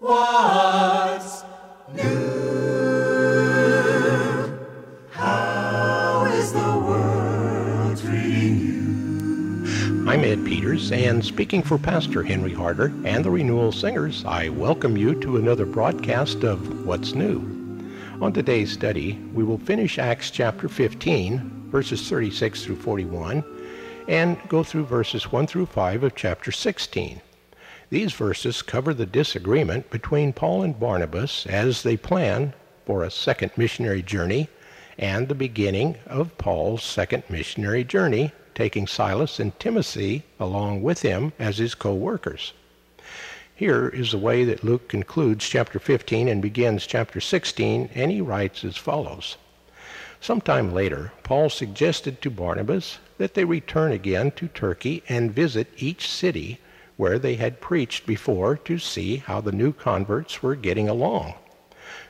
What's new? How is the world treating you? I'm Ed Peters, and speaking for Pastor Henry Harder and the Renewal Singers, I welcome you to another broadcast of What's New. On today's study, we will finish Acts chapter 15, verses 36 through 41, and go through verses 1 through 5 of chapter 16. These verses cover the disagreement between Paul and Barnabas as they plan for a second missionary journey and the beginning of Paul's second missionary journey, taking Silas and Timothy along with him as his co-workers. Here is the way that Luke concludes chapter 15 and begins chapter 16, and he writes as follows. Sometime later, Paul suggested to Barnabas that they return again to Turkey and visit each city where they had preached before to see how the new converts were getting along.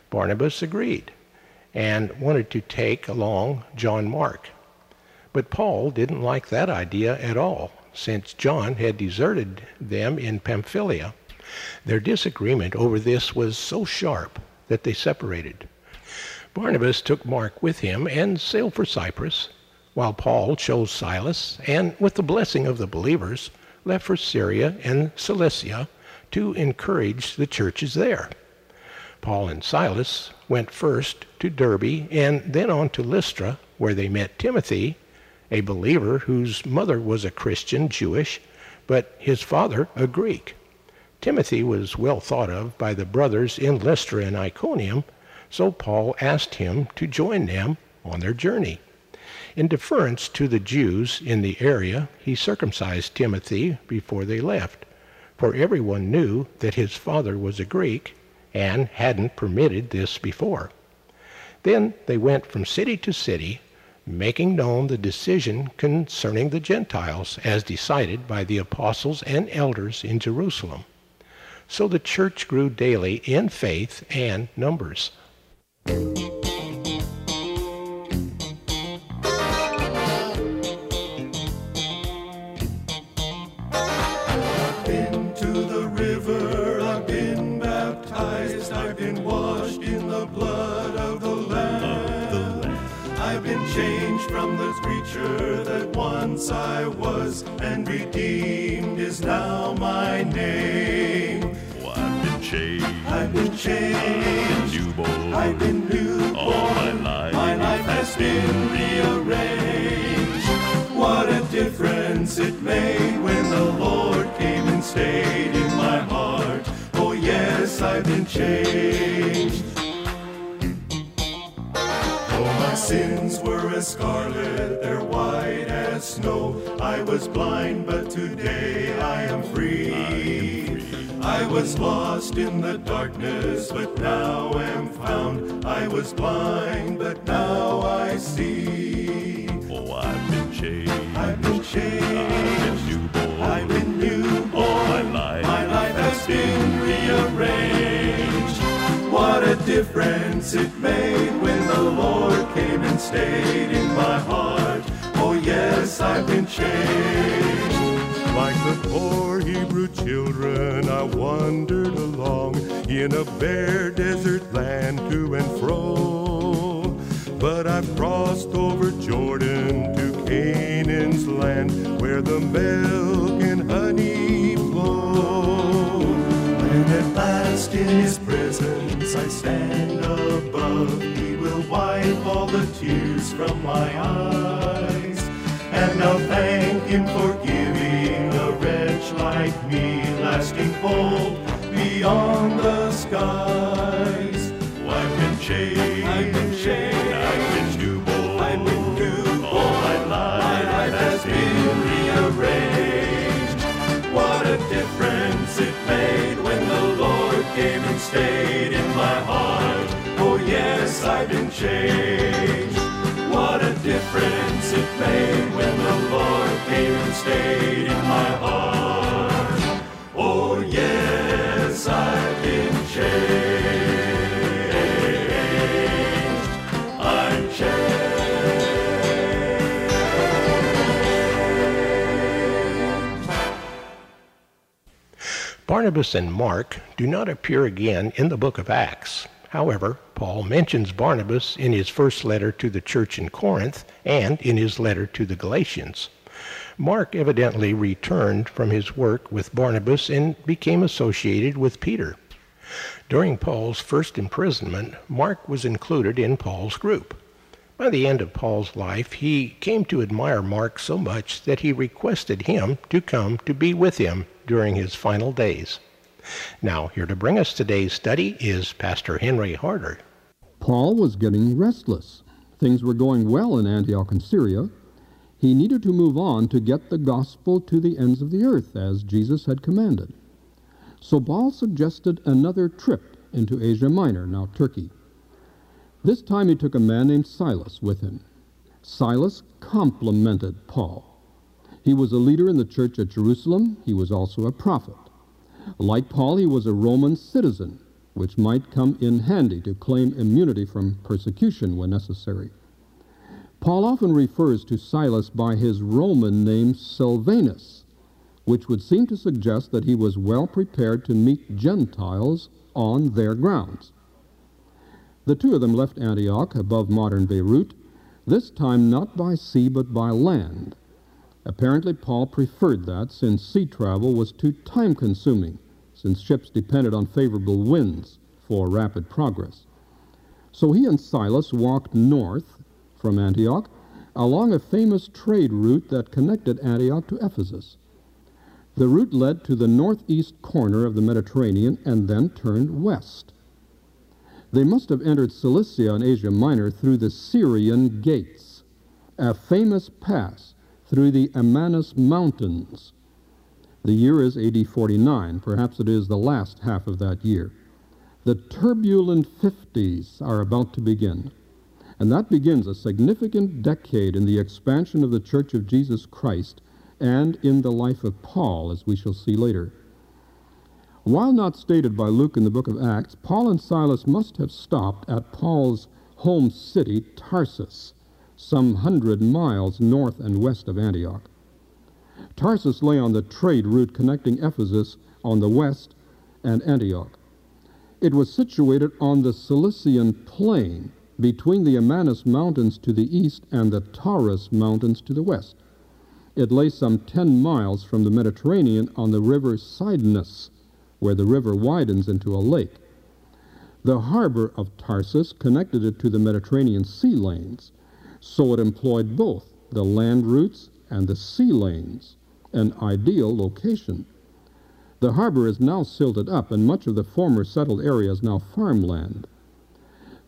Barnabas agreed and wanted to take along John Mark. But Paul didn't like that idea at all, since John had deserted them in Pamphylia. Their disagreement over this was so sharp that they separated. Barnabas took Mark with him and sailed for Cyprus, while Paul chose Silas and, with the blessing of the believers, left for Syria and Cilicia to encourage the churches there. Paul and Silas went first to Derbe and then on to Lystra, where they met Timothy, a believer whose mother was a Christian Jewish, but his father a Greek. Timothy was well thought of by the brothers in Lystra and Iconium, so Paul asked him to join them on their journey. In deference to the Jews in the area, he circumcised Timothy before they left, for everyone knew that his father was a Greek and hadn't permitted this before. Then they went from city to city, making known the decision concerning the Gentiles as decided by the apostles and elders in Jerusalem. So the church grew daily in faith and numbers. And redeemed is now my name. Oh, I've been changed. I've been changed. newborn. I've been newborn. All my life. My life has been rearranged. What a difference it made when the Lord came and stayed in my heart. Oh yes, I've been changed. Though my sins were as scarlet, they're white as snow. I was blind, but today I am free. I was lost in the darkness, but now I am found. I was blind, but now I see. Oh, I've been changed. I've been changed. I've been newborn. I've been newborn. All my life. My life has been rearranged. What a difference it made when the Lord came and stayed in my heart. Yes, I've been changed. Like the poor Hebrew children, I wandered along in a bare desert land to and fro. But I've crossed over Jordan to Canaan's land where the milk and honey flow. When at last in his presence I stand above, he will wipe all the tears from my eyes. And I'll thank him for giving a wretch like me lasting hope beyond the skies. Oh, I've been changed. I've been changed. I've been newborn. I've been newborn. All my life. My life has been rearranged. What a difference it made when the Lord came and stayed in my heart. Oh yes, I've been changed. What a difference it made stayed in my heart. Oh yes, I've been changed. I'm changed. Barnabas and Mark do not appear again in the book of Acts. However, Paul mentions Barnabas in his first letter to the church in Corinth and in his letter to the Galatians. Mark evidently returned from his work with Barnabas and became associated with Peter. During Paul's first imprisonment, Mark was included in Paul's group. By the end of Paul's life, he came to admire Mark so much that he requested him to come to be with him during his final days. Now, here to bring us today's study is Pastor Henry Harder. Paul was getting restless. Things were going well in Antioch and Syria. He needed to move on to get the gospel to the ends of the earth, as Jesus had commanded. So Paul suggested another trip into Asia Minor, now Turkey. This time he took a man named Silas with him. Silas complemented Paul. He was a leader in the church at Jerusalem. He was also a prophet. Like Paul, he was a Roman citizen, which might come in handy to claim immunity from persecution when necessary. Paul often refers to Silas by his Roman name Silvanus, which would seem to suggest that he was well prepared to meet Gentiles on their grounds. The two of them left Antioch above modern Beirut, this time not by sea but by land. Apparently, Paul preferred that since sea travel was too time consuming, since ships depended on favorable winds for rapid progress. So he and Silas walked north from Antioch along a famous trade route that connected Antioch to Ephesus. The route led to the northeast corner of the Mediterranean and then turned west. They must have entered Cilicia and Asia Minor through the Syrian Gates, a famous pass through the Amanus Mountains. The year is AD 49. Perhaps it is the last half of that year. The turbulent 50s are about to begin. And that begins a significant decade in the expansion of the Church of Jesus Christ and in the life of Paul, as we shall see later. While not stated by Luke in the book of Acts, Paul and Silas must have stopped at Paul's home city, Tarsus, some hundred miles north and west of Antioch. Tarsus lay on the trade route connecting Ephesus on the west and Antioch. It was situated on the Cilician plain between the Amanus Mountains to the east and the Taurus Mountains to the west. It lay some 10 miles from the Mediterranean on the river Cydnus, where the river widens into a lake. The harbor of Tarsus connected it to the Mediterranean sea lanes, so it employed both the land routes and the sea lanes, an ideal location. The harbor is now silted up, and much of the former settled area is now farmland.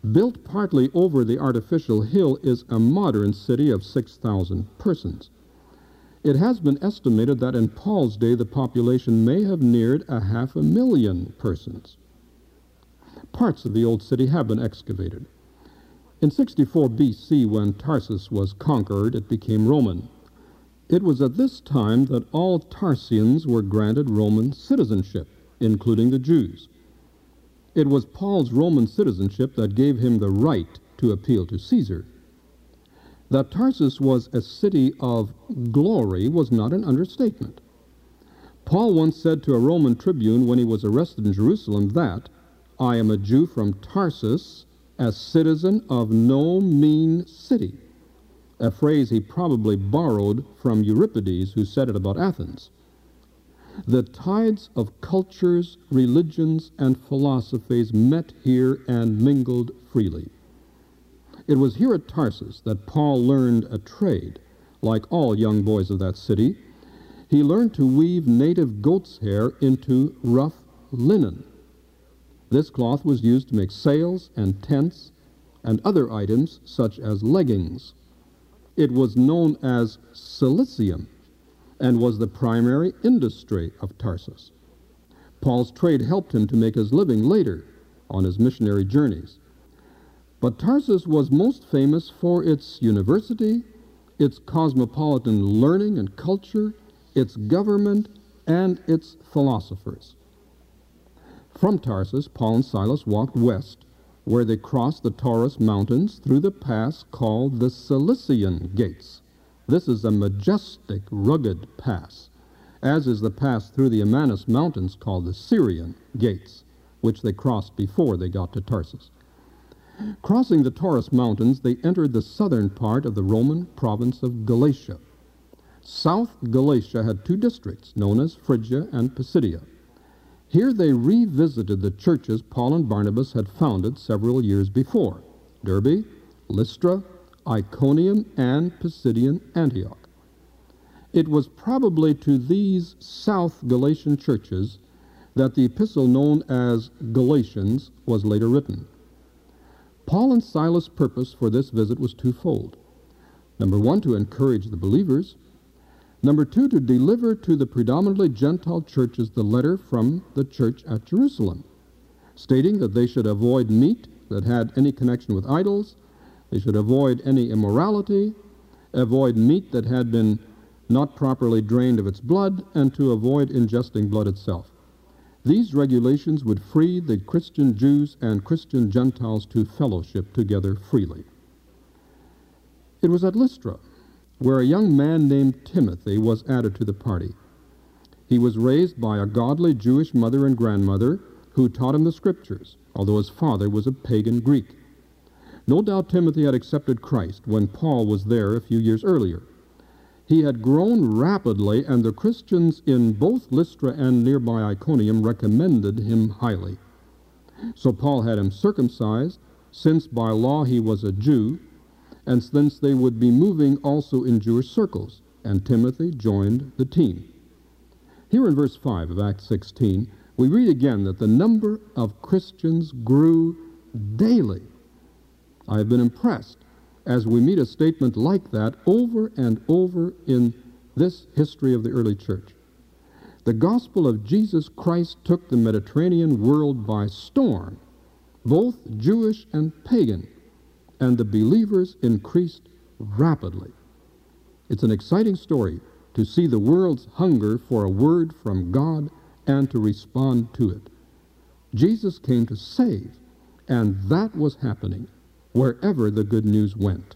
Built partly over the artificial hill is a modern city of 6,000 persons. It has been estimated that in Paul's day the population may have neared a half a million persons. Parts of the old city have been excavated. In 64 BC, when Tarsus was conquered, it became Roman. It was at this time that all Tarsians were granted Roman citizenship, including the Jews. It was Paul's Roman citizenship that gave him the right to appeal to Caesar. That Tarsus was a city of glory was not an understatement. Paul once said to a Roman tribune when he was arrested in Jerusalem that, I am a Jew from Tarsus, a citizen of no mean city, a phrase he probably borrowed from Euripides, who said it about Athens. The tides of cultures, religions, and philosophies met here and mingled freely. It was here at Tarsus that Paul learned a trade. Like all young boys of that city, he learned to weave native goat's hair into rough linen. This cloth was used to make sails and tents and other items such as leggings. It was known as cilicium and was the primary industry of Tarsus. Paul's trade helped him to make his living later on his missionary journeys. But Tarsus was most famous for its university, its cosmopolitan learning and culture, its government, and its philosophers. From Tarsus, Paul and Silas walked west, where they crossed the Taurus Mountains through the pass called the Cilician Gates. This is a majestic, rugged pass, as is the pass through the Amanus Mountains called the Syrian gates, which they crossed before they got to Tarsus. Crossing the Taurus Mountains, they entered the southern part of the Roman province of Galatia. South Galatia had two districts known as Phrygia and Pisidia. Here they revisited the churches Paul and Barnabas had founded several years before Derbe, Lystra, Iconium, and Pisidian Antioch. It was probably to these South Galatian churches that the epistle known as Galatians was later written. Paul and Silas' purpose for this visit was twofold. Number one, to encourage the believers. Number two, to deliver to the predominantly Gentile churches the letter from the church at Jerusalem, stating that they should avoid meat that had any connection with idols, they should avoid any immorality, avoid meat that had been not properly drained of its blood, and to avoid ingesting blood itself. These regulations would free the Christian Jews and Christian Gentiles to fellowship together freely. It was at Lystra where a young man named Timothy was added to the party. He was raised by a godly Jewish mother and grandmother who taught him the scriptures, although his father was a pagan Greek. No doubt Timothy had accepted Christ when Paul was there a few years earlier. He had grown rapidly, and the Christians in both Lystra and nearby Iconium recommended him highly. So Paul had him circumcised, since by law he was a Jew, and since they would be moving also in Jewish circles, and Timothy joined the team. Here in verse 5 of Acts 16, we read again that the number of Christians grew daily. I have been impressed as we meet a statement like that over and over in this history of the early church. The gospel of Jesus Christ took the Mediterranean world by storm, both Jewish and pagan, and the believers increased rapidly. It's an exciting story to see the world's hunger for a word from God and to respond to it. Jesus came to save, and that was happening wherever the good news went.